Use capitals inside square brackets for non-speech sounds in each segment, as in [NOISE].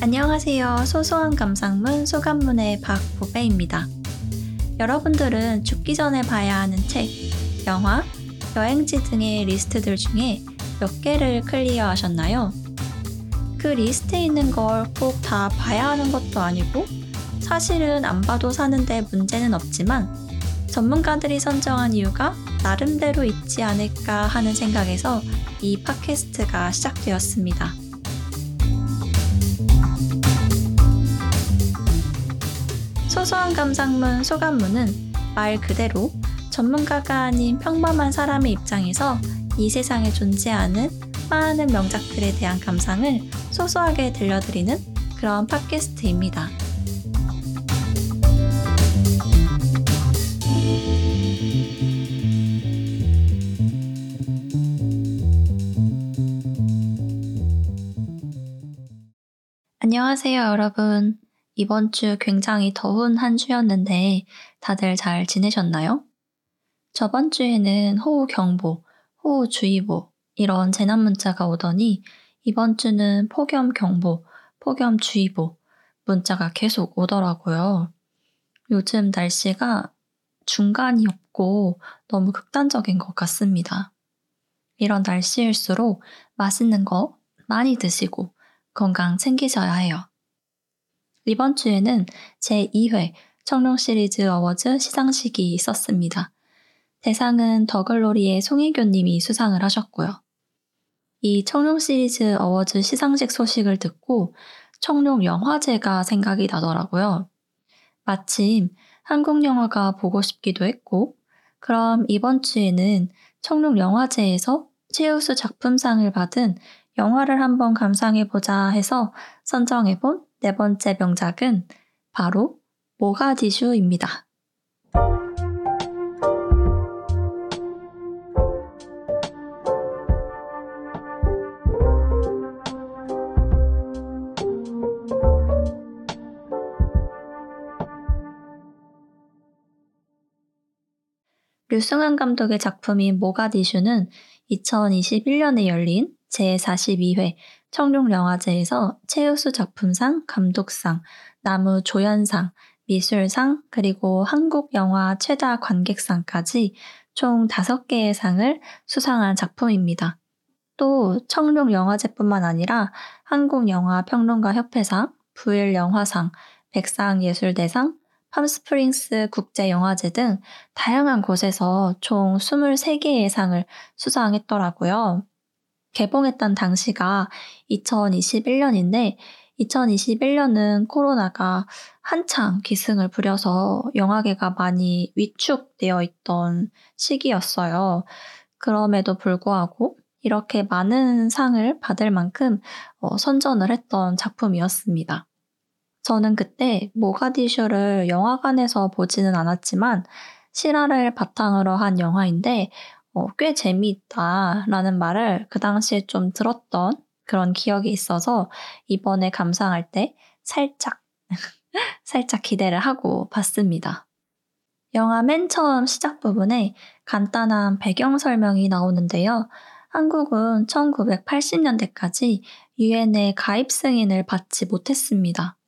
안녕하세요. 소소한 감상문 소감문의 박보배입니다. 여러분들은 죽기 전에 봐야 하는 책, 영화, 여행지 등의 리스트들 중에 몇 개를 clear 하셨나요? 그 리스트에 있는 걸 꼭 다 봐야 하는 것도 아니고 사실은 안 봐도 사는데 문제는 없지만 전문가들이 선정한 이유가 나름대로 있지 않을까 하는 생각에서 이 팟캐스트가 시작되었습니다. 소소한 감상문 소감문은 말 그대로 전문가가 아닌 평범한 사람의 입장에서 이 세상에 존재하는 많은 명작들에 대한 감상을 소소하게 들려드리는 그런 팟캐스트입니다. 안녕하세요, 여러분. 이번 주 굉장히 더운 한 주였는데 다들 잘 지내셨나요? 저번 주에는 호우경보, 호우주의보 이런 재난 문자가 오더니 이번 주는 폭염경보, 폭염주의보 문자가 계속 오더라고요. 요즘 날씨가 중간이 없고 너무 극단적인 것 같습니다. 이런 날씨일수록 맛있는 거 많이 드시고 건강 챙기셔야 해요. 이번 주에는 제2회 청룡 시리즈 어워즈 시상식이 있었습니다. 대상은 더글로리의 송혜교님이 수상을 하셨고요. 이 청룡 시리즈 어워즈 시상식 소식을 듣고 청룡 영화제가 생각이 나더라고요. 마침 한국 영화가 보고 싶기도 했고, 그럼 이번 주에는 청룡 영화제에서 최우수 작품상을 받은 영화를 한번 감상해 보자 해서 선정해 본 네 번째 명작은 바로 모가디슈입니다. 류승환 감독의 작품인 모가디슈는 2021년에 열린 제42회 청룡영화제에서 최우수 작품상, 감독상, 나무 조연상, 미술상, 그리고 한국 영화 최다 관객상까지 총 5개의 상을 수상한 작품입니다. 또 청룡영화제뿐만 아니라 한국영화평론가협회상, 부일영화상, 백상예술대상, 팜스프링스 국제영화제 등 다양한 곳에서 총 23개의 상을 수상했더라고요. 개봉했던 당시가 2021년인데 2021년은 코로나가 한창 기승을 부려서 영화계가 많이 위축되어 있던 시기였어요. 그럼에도 불구하고 이렇게 많은 상을 받을 만큼 어, 선전을 했던 작품이었습니다. 저는 그때 모가디슈를 영화관에서 보지는 않았지만 실화를 바탕으로 한 영화인데 어, 꽤 재미있다라는 말을 그 당시에 좀 들었던 그런 기억이 있어서 이번에 감상할 때 살짝, [LAUGHS] 살짝 기대를 하고 봤습니다. 영화 맨 처음 시작 부분에 간단한 배경 설명이 나오는데요. 한국은 1980년대까지 유엔의 가입 승인을 받지 못했습니다.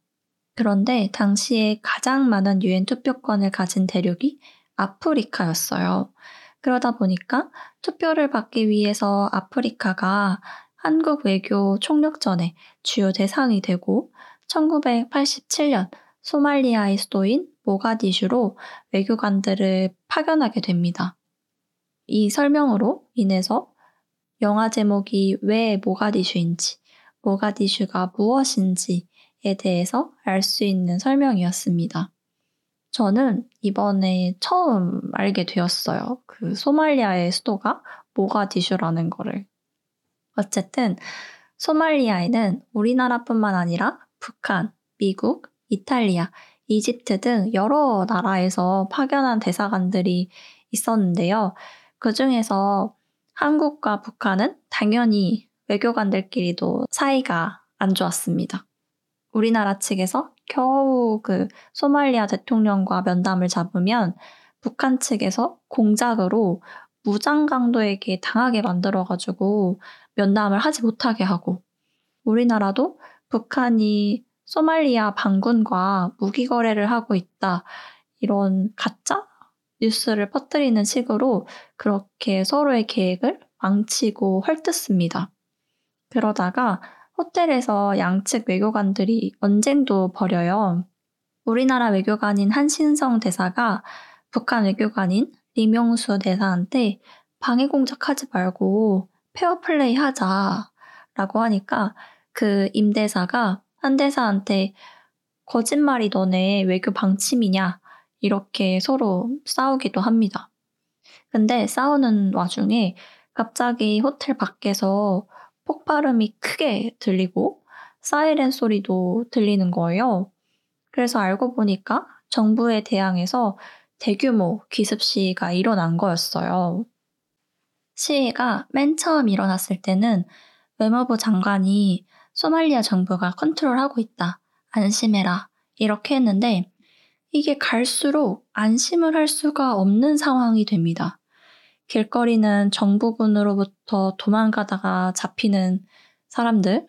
그런데 당시에 가장 많은 유엔 투표권을 가진 대륙이 아프리카였어요. 그러다 보니까 투표를 받기 위해서 아프리카가 한국 외교 총력전의 주요 대상이 되고 1987년 소말리아의 수도인 모가디슈로 외교관들을 파견하게 됩니다. 이 설명으로 인해서 영화 제목이 왜 모가디슈인지, 모가디슈가 무엇인지에 대해서 알 수 있는 설명이었습니다. 저는 이번에 처음 알게 되었어요. 그 소말리아의 수도가 모가디슈라는 거를. 어쨌든 소말리아에는 우리나라뿐만 아니라 북한, 미국, 이탈리아, 이집트 등 여러 나라에서 파견한 대사관들이 있었는데요. 그 중에서 한국과 북한은 당연히 외교관들끼리도 사이가 안 좋았습니다. 우리나라 측에서 겨우 그 소말리아 대통령과 면담을 잡으면 북한 측에서 공작으로 무장 강도에게 당하게 만들어가지고 면담을 하지 못하게 하고 우리나라도 북한이 소말리아 반군과 무기 거래를 하고 있다 이런 가짜 뉴스를 퍼뜨리는 식으로 그렇게 서로의 계획을 망치고 헐뜯습니다. 그러다가 호텔에서 양측 외교관들이 언쟁도 벌여요. 우리나라 외교관인 한신성 대사가 북한 외교관인 리명수 대사한테 방해 공작하지 말고 페어플레이 하자라고 하니까 그 림 대사가 한 대사한테 거짓말이 너네 외교 방침이냐 이렇게 서로 싸우기도 합니다. 근데 싸우는 와중에 갑자기 호텔 밖에서 폭발음이 크게 들리고 사이렌 소리도 들리는 거예요. 그래서 알고 보니까 정부에 대항해서 대규모 기습 시위가 일어난 거였어요. 시위가 맨 처음 일어났을 때는 외무부 장관이 소말리아 정부가 컨트롤하고 있다. 안심해라. 이렇게 했는데 이게 갈수록 안심을 할 수가 없는 상황이 됩니다. 길거리는 정부군으로부터 도망가다가 잡히는 사람들,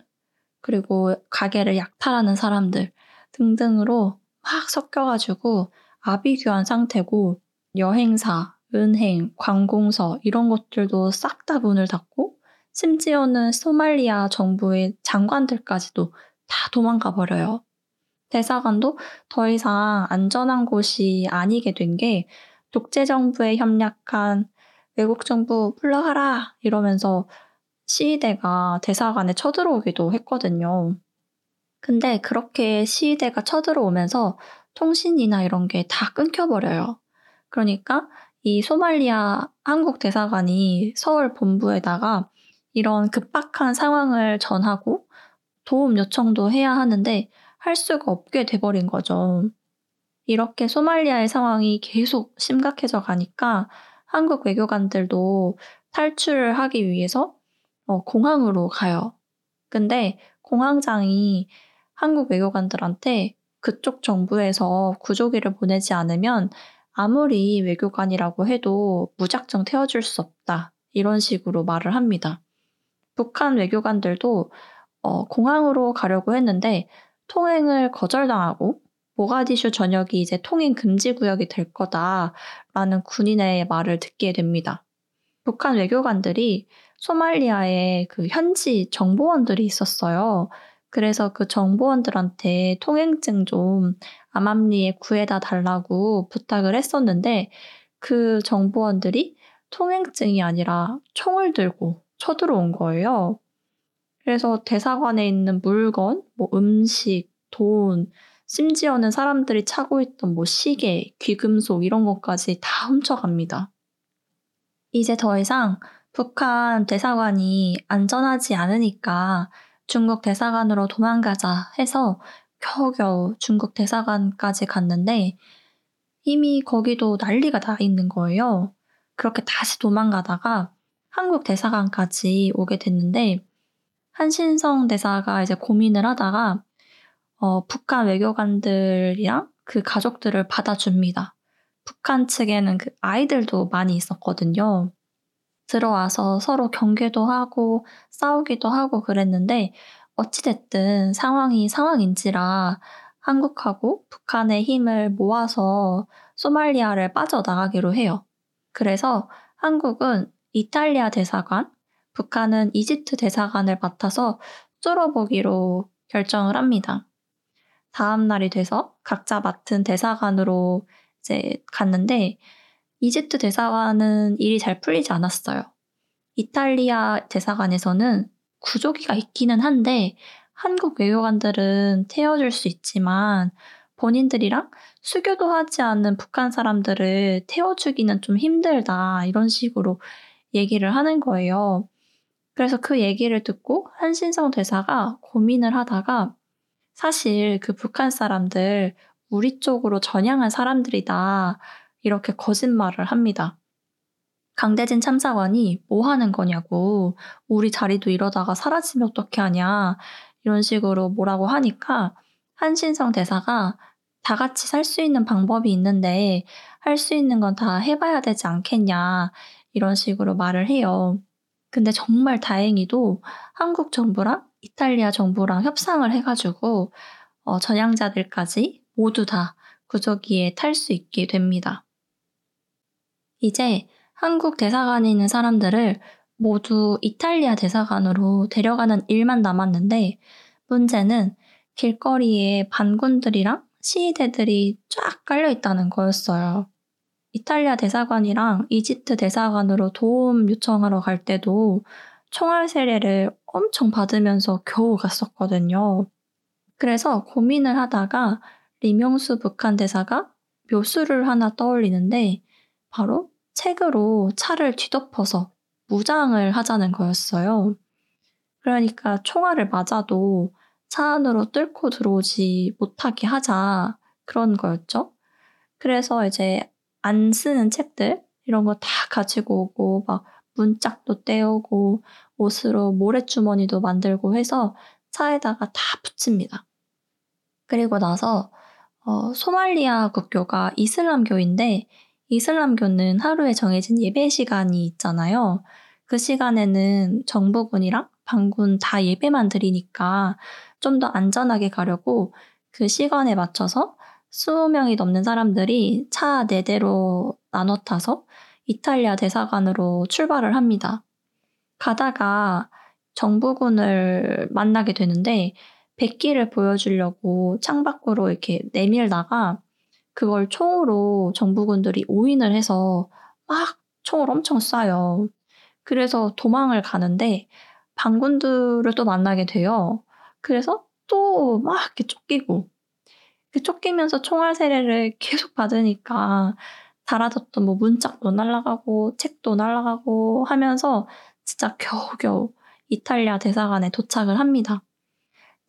그리고 가게를 약탈하는 사람들 등등으로 막 섞여가지고 아비규환 상태고 여행사, 은행, 관공서 이런 것들도 싹 다 문을 닫고 심지어는 소말리아 정부의 장관들까지도 다 도망가 버려요. 대사관도 더 이상 안전한 곳이 아니게 된 게 독재 정부에 협력한 외국 정부 물러가라 이러면서 시위대가 대사관에 쳐들어오기도 했거든요. 근데 그렇게 시위대가 쳐들어오면서 통신이나 이런 게 다 끊겨버려요. 그러니까 이 소말리아 한국 대사관이 서울 본부에다가 이런 급박한 상황을 전하고 도움 요청도 해야 하는데 할 수가 없게 돼버린 거죠. 이렇게 소말리아의 상황이 계속 심각해져 가니까 한국 외교관들도 탈출을 하기 위해서 어, 공항으로 가요. 근데 공항장이 한국 외교관들한테 그쪽 정부에서 구조기를 보내지 않으면 아무리 외교관이라고 해도 무작정 태워줄 수 없다. 이런 식으로 말을 합니다. 북한 외교관들도 어, 공항으로 가려고 했는데 통행을 거절당하고 모가디슈 전역이 이제 통행 금지 구역이 될 거다라는 군인의 말을 듣게 됩니다. 북한 외교관들이 소말리아에 그 현지 정보원들이 있었어요. 그래서 그 정보원들한테 통행증 좀 암암리에 구해다 달라고 부탁을 했었는데 그 정보원들이 통행증이 아니라 총을 들고 쳐들어온 거예요. 그래서 대사관에 있는 물건, 뭐 음식, 돈, 심지어는 사람들이 차고 있던 뭐 시계, 귀금속 이런 것까지 다 훔쳐갑니다. 이제 더 이상 북한 대사관이 안전하지 않으니까 중국 대사관으로 도망가자 해서 겨우겨우 중국 대사관까지 갔는데 이미 거기도 난리가 나 있는 거예요. 그렇게 다시 도망가다가 한국 대사관까지 오게 됐는데 한신성 대사가 이제 고민을 하다가 어, 북한 외교관들이랑 그 가족들을 받아줍니다. 북한 측에는 그 아이들도 많이 있었거든요. 들어와서 서로 경계도 하고 싸우기도 하고 그랬는데 어찌됐든 상황이 상황인지라 한국하고 북한의 힘을 모아서 소말리아를 빠져나가기로 해요. 그래서 한국은 이탈리아 대사관, 북한은 이집트 대사관을 맡아서 뚫어보기로 결정을 합니다. 다음 날이 돼서 각자 맡은 대사관으로 이제 갔는데 이집트 대사관은 일이 잘 풀리지 않았어요. 이탈리아 대사관에서는 구조기가 있기는 한데 한국 외교관들은 태워줄 수 있지만 본인들이랑 수교도 하지 않는 북한 사람들을 태워주기는 좀 힘들다 이런 식으로 얘기를 하는 거예요. 그래서 그 얘기를 듣고 한신성 대사가 고민을 하다가 사실 그 북한 사람들 우리 쪽으로 전향한 사람들이다. 이렇게 거짓말을 합니다. 강대진 참사관이 뭐 하는 거냐고, 우리 자리도 이러다가 사라지면 어떻게 하냐, 이런 식으로 뭐라고 하니까 한신성 대사가 다 같이 살 수 있는 방법이 있는데 할 수 있는 건 다 해봐야 되지 않겠냐 이런 식으로 말을 해요. 근데 정말 다행히도 한국 정부랑 이탈리아 정부랑 협상을 해가지고 어, 전향자들까지 모두 다 구조기에 탈 수 있게 됩니다. 이제 한국 대사관에 있는 사람들을 모두 이탈리아 대사관으로 데려가는 일만 남았는데 문제는 길거리에 반군들이랑 시위대들이 쫙 깔려 있다는 거였어요. 이탈리아 대사관이랑 이집트 대사관으로 도움 요청하러 갈 때도 총알 세례를 엄청 받으면서 겨우 갔었거든요. 그래서 고민을 하다가 리명수 북한 대사가 묘수를 하나 떠올리는데 바로 책으로 차를 뒤덮어서 무장을 하자는 거였어요. 그러니까 총알을 맞아도 차 안으로 뚫고 들어오지 못하게 하자 그런 거였죠. 그래서 이제 안 쓰는 책들 이런 거 다 가지고 오고 막 문짝도 떼오고 옷으로 모래주머니도 만들고 해서 차에다가 다 붙입니다. 그리고 나서 어, 소말리아 국교가 이슬람교인데 이슬람교는 하루에 정해진 예배 시간이 있잖아요. 그 시간에는 정부군이랑 반군 다 예배만 드리니까 좀 더 안전하게 가려고 그 시간에 맞춰서 20명이 넘는 사람들이 차 4대로 나눠 타서 이탈리아 대사관으로 출발을 합니다. 가다가 정부군을 만나게 되는데 백기를 보여주려고 창밖으로 이렇게 내밀다가 그걸 총으로 정부군들이 오인을 해서 막 총을 엄청 쏴요. 그래서 도망을 가는데 반군들을 또 만나게 돼요. 그래서 또 막 이렇게 쫓기고 그 쫓기면서 총알 세례를 계속 받으니까 달아뒀던 뭐 문짝도 날아가고 책도 날아가고 하면서 진짜 겨우겨우 이탈리아 대사관에 도착을 합니다.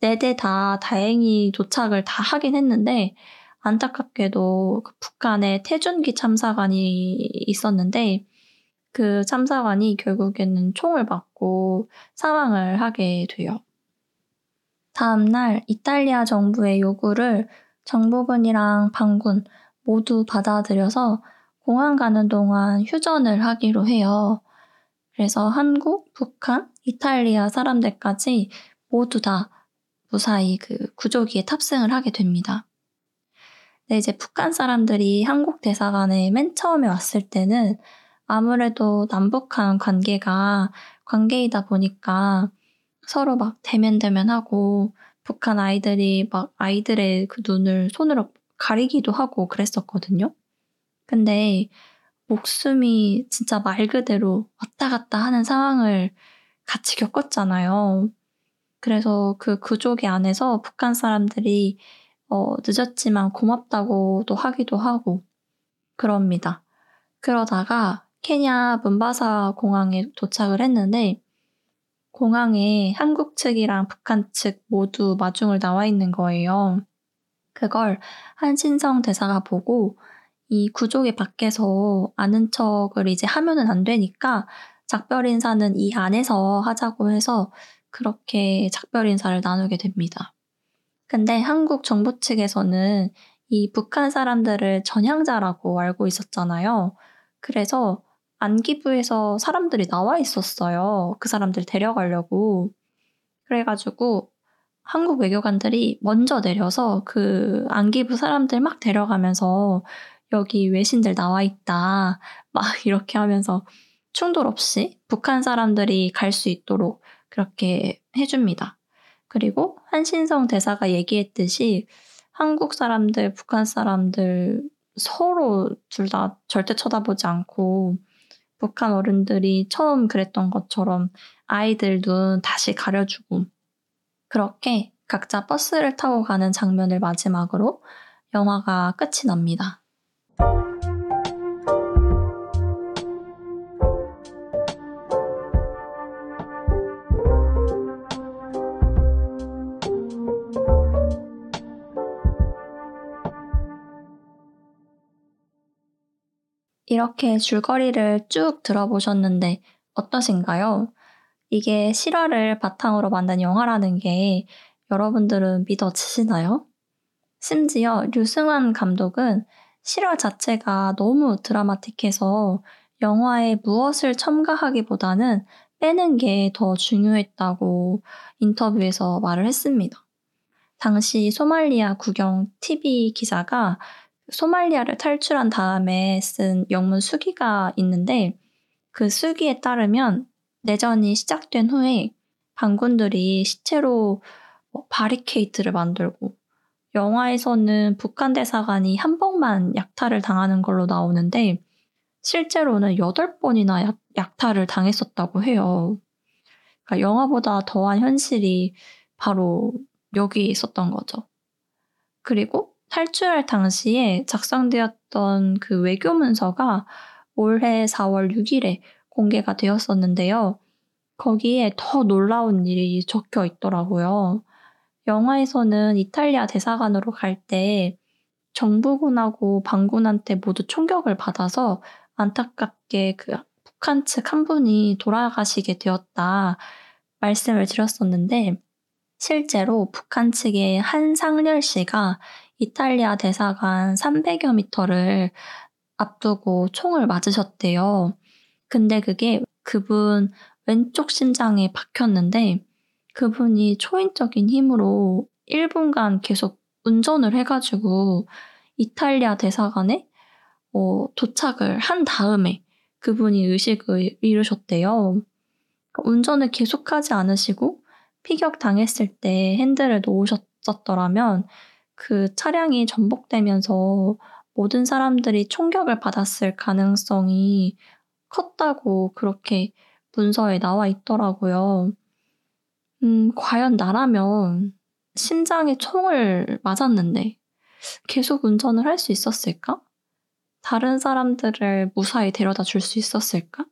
네 대 다 다행히 도착을 다 하긴 했는데 안타깝게도 그 북한에 태준기 참사관이 있었는데 그 참사관이 결국에는 총을 맞고 사망을 하게 돼요. 다음날 이탈리아 정부의 요구를 정부군이랑 반군 모두 받아들여서 공항 가는 동안 휴전을 하기로 해요. 그래서 한국, 북한, 이탈리아 사람들까지 모두 다 무사히 그 구조기에 탑승을 하게 됩니다. 네, 이제 북한 사람들이 한국 대사관에 맨 처음에 왔을 때는 아무래도 남북한 관계가 관계이다 보니까 서로 막 대면대면하고 북한 아이들이 막 아이들의 그 눈을 손으로 가리기도 하고 그랬었거든요. 근데 목숨이 진짜 말 그대로 왔다 갔다 하는 상황을 같이 겪었잖아요. 그래서 그 구조기 안에서 북한 사람들이 어, 늦었지만 고맙다고도 하기도 하고 그럽니다. 그러다가 케냐 문바사 공항에 도착을 했는데 공항에 한국 측이랑 북한 측 모두 마중을 나와 있는 거예요. 그걸 한신성 대사가 보고 이 구조기 밖에서 아는 척을 이제 하면은 안 되니까 작별 인사는 이 안에서 하자고 해서 그렇게 작별 인사를 나누게 됩니다. 근데 한국 정부 측에서는 이 북한 사람들을 전향자라고 알고 있었잖아요. 그래서 안기부에서 사람들이 나와 있었어요. 그 사람들 데려가려고. 그래가지고 한국 외교관들이 먼저 내려서 그 안기부 사람들 막 데려가면서 여기 외신들 나와 있다. 막 [LAUGHS] 이렇게 하면서 충돌 없이 북한 사람들이 갈 수 있도록 그렇게 해줍니다. 그리고 한신성 대사가 얘기했듯이 한국 사람들, 북한 사람들 서로 둘 다 절대 쳐다보지 않고 북한 어른들이 처음 그랬던 것처럼 아이들 눈 다시 가려주고 그렇게 각자 버스를 타고 가는 장면을 마지막으로 영화가 끝이 납니다. 이렇게 줄거리를 쭉 들어보셨는데 어떠신가요? 이게 실화를 바탕으로 만든 영화라는 게 여러분들은 믿어지시나요? 심지어 류승환 감독은 실화 자체가 너무 드라마틱해서 영화에 무엇을 첨가하기보다는 빼는 게 더 중요했다고 인터뷰에서 말을 했습니다. 당시 소말리아 국영 TV 기자가 소말리아를 탈출한 다음에 쓴 영문 수기가 있는데 그 수기에 따르면 내전이 시작된 후에 반군들이 시체로 뭐 바리케이트를 만들고 영화에서는 북한 대사관이 한 번만 약탈을 당하는 걸로 나오는데 실제로는 8번이나 약, 약탈을 당했었다고 해요. 그러니까 영화보다 더한 현실이 바로 여기 있었던 거죠. 그리고 탈출할 당시에 작성되었던 그 외교 문서가 올해 4월 6일에 공개가 되었었는데요. 거기에 더 놀라운 일이 적혀 있더라고요. 영화에서는 이탈리아 대사관으로 갈 때 정부군하고 반군한테 모두 총격을 받아서 안타깝게 그 북한 측 한 분이 돌아가시게 되었다 말씀을 드렸었는데 실제로 북한 측의 한상렬 씨가 이탈리아 대사관 300여 미터를 앞두고 총을 맞으셨대요. 근데 그게 그분 왼쪽 심장에 박혔는데 그분이 초인적인 힘으로 1분간 계속 운전을 해가지고 이탈리아 대사관에 어, 도착을 한 다음에 그분이 의식을 잃으셨대요. 그러니까 운전을 계속하지 않으시고 피격 당했을 때 핸들을 놓으셨더라면 그 차량이 전복되면서 모든 사람들이 총격을 받았을 가능성이 컸다고 그렇게 문서에 나와 있더라고요. 음, 과연 나라면 심장에 총을 맞았는데 계속 운전을 할 수 있었을까? 다른 사람들을 무사히 데려다 줄 수 있었을까?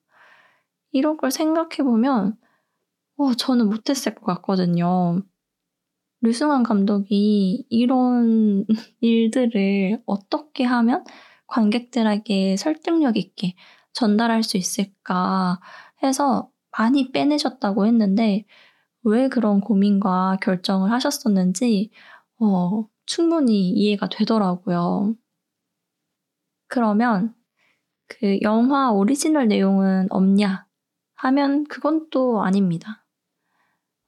이런 걸 생각해보면, 어, 저는 못했을 것 같거든요. 류승환 감독이 이런 [LAUGHS] 일들을 어떻게 하면 관객들에게 설득력 있게 전달할 수 있을까 해서 많이 빼내셨다고 했는데 왜 그런 고민과 결정을 하셨었는지 어, 충분히 이해가 되더라고요. 그러면 그 영화 오리지널 내용은 없냐 하면 그건 또 아닙니다.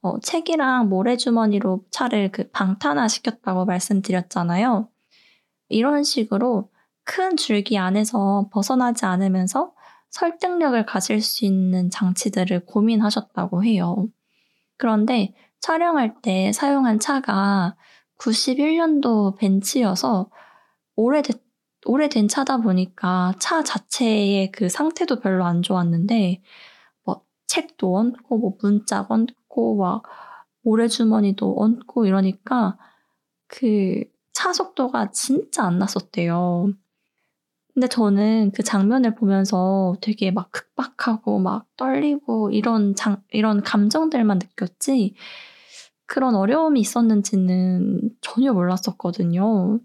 어, 책이랑 모래주머니로 차를 그 방탄화 시켰다고 말씀드렸잖아요. 이런 식으로 큰 줄기 안에서 벗어나지 않으면서 설득력을 가질 수 있는 장치들을 고민하셨다고 해요. 그런데 촬영할 때 사용한 차가 91년도 벤츠여서 오래됐, 오래된 차다 보니까 차 자체의 그 상태도 별로 안 좋았는데, 뭐, 책도 얹고, 뭐, 문짝 얹고, 막, 모래주머니도 얹고 이러니까 그 차 속도가 진짜 안 났었대요. 근데 저는 그 장면을 보면서 되게 막 극박하고 막 떨리고 이런 장, 이런 감정들만 느꼈지 그런 어려움이 있었는지는 전혀 몰랐었거든요.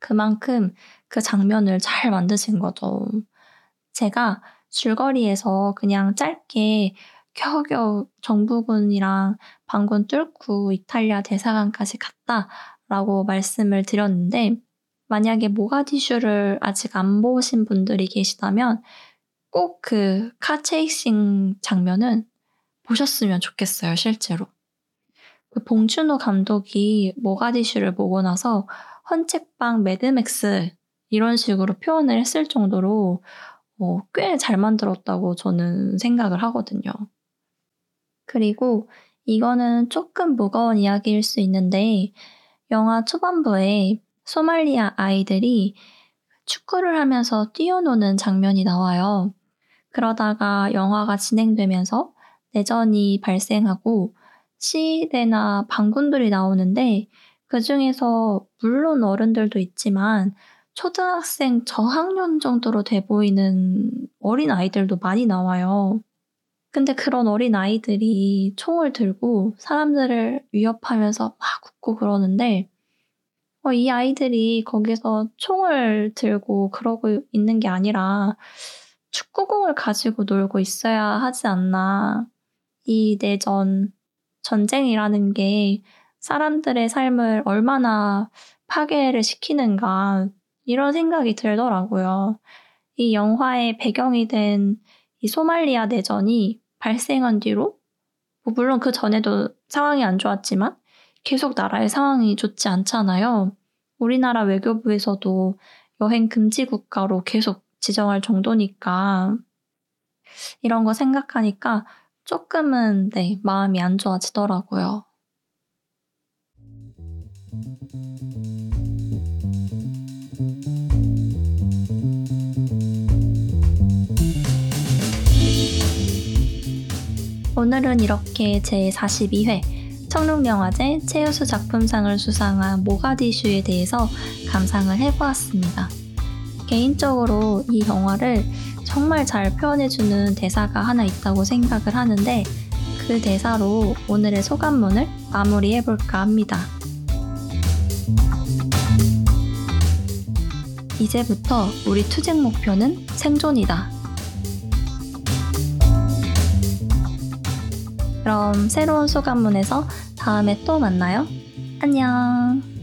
그만큼 그 장면을 잘 만드신 거죠. 제가 줄거리에서 그냥 짧게 겨우겨우 정부군이랑 반군 뚫고 이탈리아 대사관까지 갔다라고 말씀을 드렸는데 만약에 모가디슈를 아직 안 보신 분들이 계시다면 꼭 그 카체이싱 장면은 보셨으면 좋겠어요, 실제로. 그 봉준호 감독이 모가디슈를 보고 나서 한국판 매드맥스 이런 식으로 표현을 했을 정도로 어, 꽤 잘 만들었다고 저는 생각을 하거든요. 그리고 이거는 조금 무거운 이야기일 수 있는데 영화 초반부에 소말리아 아이들이 축구를 하면서 뛰어노는 장면이 나와요. 그러다가 영화가 진행되면서 내전이 발생하고 시대나 반군들이 나오는데 그 중에서 물론 어른들도 있지만 초등학생 저학년 정도로 돼 보이는 어린 아이들도 많이 나와요. 근데 그런 어린 아이들이 총을 들고 사람들을 위협하면서 막 웃고 그러는데 어, 이 아이들이 거기서 총을 들고 그러고 있는 게 아니라 축구공을 가지고 놀고 있어야 하지 않나. 이 내전, 전쟁이라는 게 사람들의 삶을 얼마나 파괴를 시키는가 이런 생각이 들더라고요. 이 영화의 배경이 된 이 소말리아 내전이 발생한 뒤로 뭐 물론 그 전에도 상황이 안 좋았지만 계속 나라의 상황이 좋지 않잖아요. 우리나라 외교부에서도 여행 금지 국가로 계속 지정할 정도니까 이런 거 생각하니까 조금은 네, 마음이 안 좋아지더라고요. 오늘은 이렇게 제 42회 청룡영화제 최우수 작품상을 수상한 모가디슈에 대해서 감상을 해보았습니다. 개인적으로 이 영화를 정말 잘 표현해주는 대사가 하나 있다고 생각을 하는데 그 대사로 오늘의 소감문을 마무리해볼까 합니다. 이제부터 우리 투쟁 목표는 생존이다. 그럼 새로운 소감문에서 다음에 또 만나요. 안녕.